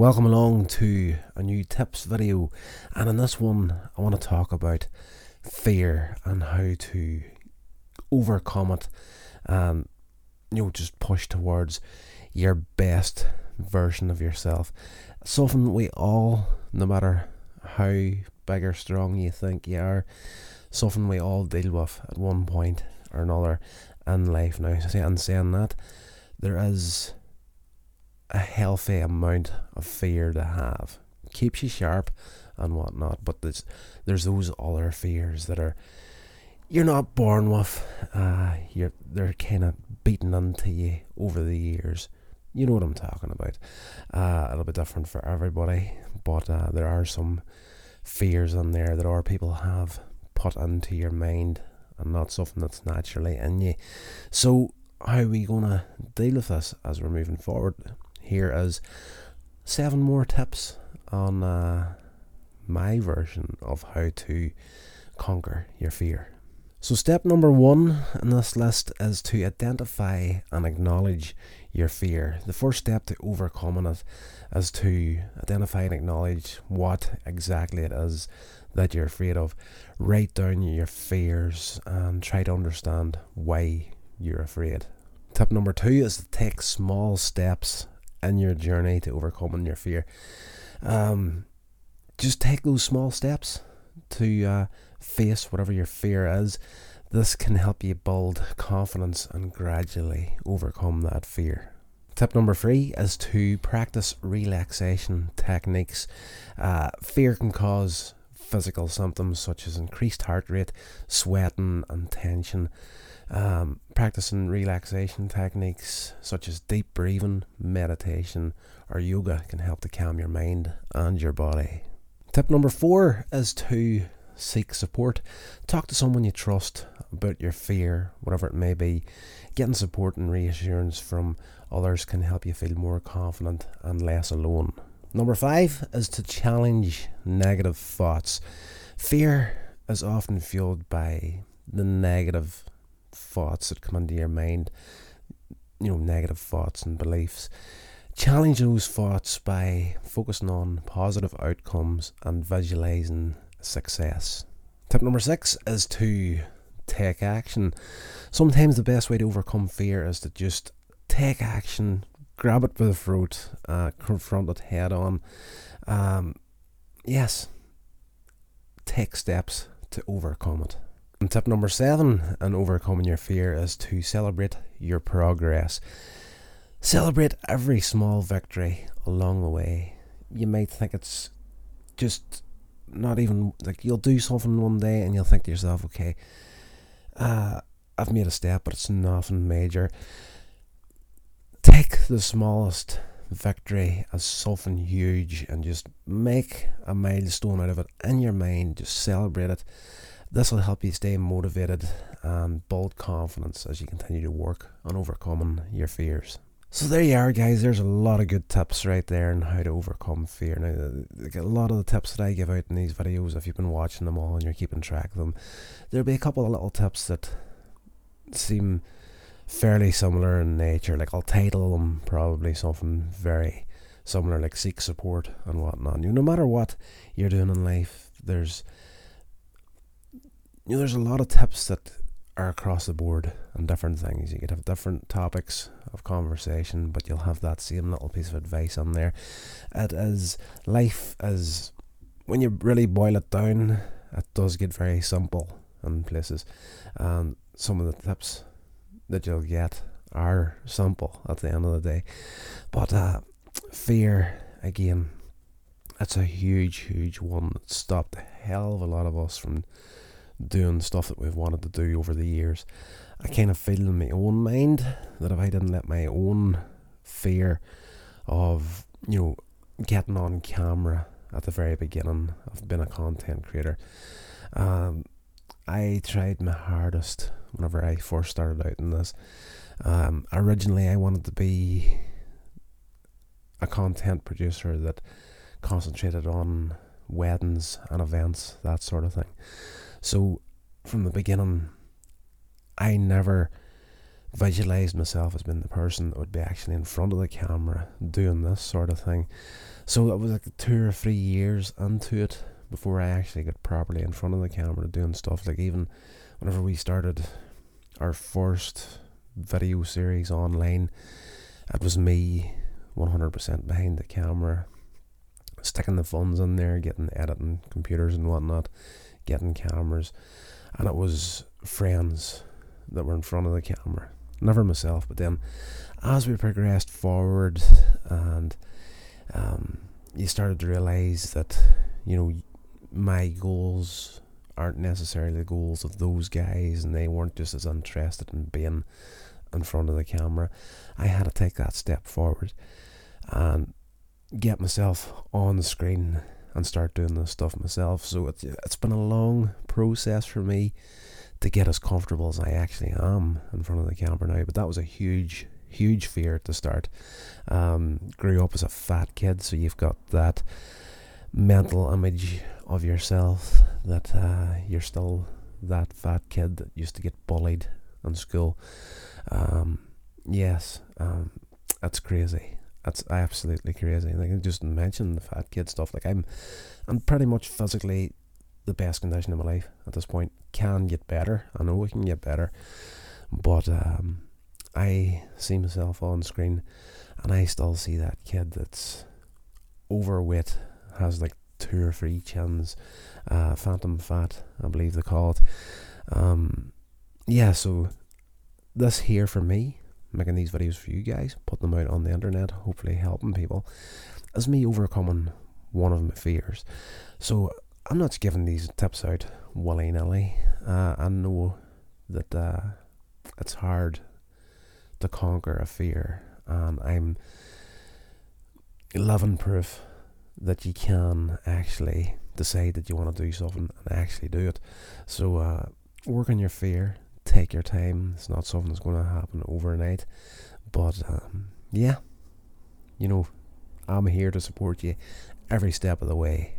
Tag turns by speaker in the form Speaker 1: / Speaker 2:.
Speaker 1: Welcome along to a new tips video, and in this one, I want to talk about fear and how to overcome it and you know just push towards your best version of yourself. Something we all, no matter how big or strong you think you are, something we all deal with at one point or another in life. Now, and saying that, there is a healthy amount of fear to have. Keeps you sharp and whatnot, but there's there's those other fears that are you're not born with. Uh, you're they're kind of beaten into you over the years. You know what I'm talking about. Uh, it'll be different for everybody, but uh, there are some fears in there that our people have put into your mind and not something that's naturally in you. So, how are we going to deal with this as we're moving forward? Here is seven more tips on uh, my version of how to conquer your fear. So, step number one in this list is to identify and acknowledge your fear. The first step to overcoming it is to identify and acknowledge what exactly it is that you're afraid of. Write down your fears and try to understand why you're afraid. Tip number two is to take small steps in your journey to overcoming your fear. Um, just take those small steps to uh, face whatever your fear is. This can help you build confidence and gradually overcome that fear. Tip number three is to practice relaxation techniques. Uh, fear can cause physical symptoms such as increased heart rate, sweating, and tension. Um, practicing relaxation techniques such as deep breathing, meditation, or yoga can help to calm your mind and your body. Tip number four is to seek support. Talk to someone you trust about your fear, whatever it may be. Getting support and reassurance from others can help you feel more confident and less alone. Number five is to challenge negative thoughts. Fear is often fueled by the negative thoughts that come into your mind, you know, negative thoughts and beliefs. Challenge those thoughts by focusing on positive outcomes and visualizing success. Tip number six is to take action. Sometimes the best way to overcome fear is to just take action, grab it by the throat, uh, confront it head on. Um, yes, take steps to overcome it. And tip number seven in overcoming your fear is to celebrate your progress. Celebrate every small victory along the way. You might think it's just not even like you'll do something one day and you'll think to yourself, okay, uh, I've made a step, but it's nothing major. Take the smallest victory as something huge and just make a milestone out of it in your mind. Just celebrate it this will help you stay motivated and build confidence as you continue to work on overcoming your fears. So there you are, guys. There's a lot of good tips right there on how to overcome fear. Now, a lot of the tips that I give out in these videos, if you've been watching them all and you're keeping track of them, there'll be a couple of little tips that seem fairly similar in nature. Like I'll title them probably something very similar, like seek support and whatnot. You no matter what you're doing in life, there's you know, there's a lot of tips that are across the board on different things. You could have different topics of conversation, but you'll have that same little piece of advice on there. It is life as when you really boil it down, it does get very simple in places. And some of the tips that you'll get are simple at the end of the day. But uh, fear again, that's a huge, huge one that stopped a hell of a lot of us from doing stuff that we've wanted to do over the years. I kind of feel in my own mind that if I didn't let my own fear of, you know, getting on camera at the very beginning of being a content creator, um, I tried my hardest whenever I first started out in this. Um, originally, I wanted to be a content producer that concentrated on weddings and events, that sort of thing. So from the beginning, I never visualized myself as being the person that would be actually in front of the camera doing this sort of thing. So it was like two or three years into it before I actually got properly in front of the camera doing stuff. Like even whenever we started our first video series online, it was me 100% behind the camera, sticking the funds in there, getting editing computers and whatnot, getting cameras, and it was friends that were in front of the camera. Never myself, but then as we progressed forward and um, you started to realize that, you know, my goals aren't necessarily the goals of those guys and they weren't just as interested in being in front of the camera. I had to take that step forward and get myself on the screen and start doing this stuff myself. So it's, it's been a long process for me to get as comfortable as I actually am in front of the camera now. But that was a huge, huge fear at the start. Um, grew up as a fat kid, so you've got that mental image of yourself that uh, you're still that fat kid that used to get bullied in school. Um, yes, um, that's crazy. That's absolutely crazy. Like just mentioned the fat kid stuff. Like I'm, I'm pretty much physically the best condition of my life at this point. Can get better. I know we can get better, but um, I see myself on screen, and I still see that kid that's overweight, has like two or three chins, uh, phantom fat, I believe they call it. Um, yeah, so this here for me, making these videos for you guys, putting them out on the internet, hopefully helping people, is me overcoming one of my fears. So I'm not giving these tips out willy nilly. Uh, I know that uh, it's hard to conquer a fear, and I'm loving proof that you can actually decide that you want to do something and actually do it. So, uh, work on your fear, take your time. It's not something that's going to happen overnight, but um, yeah, you know, I'm here to support you every step of the way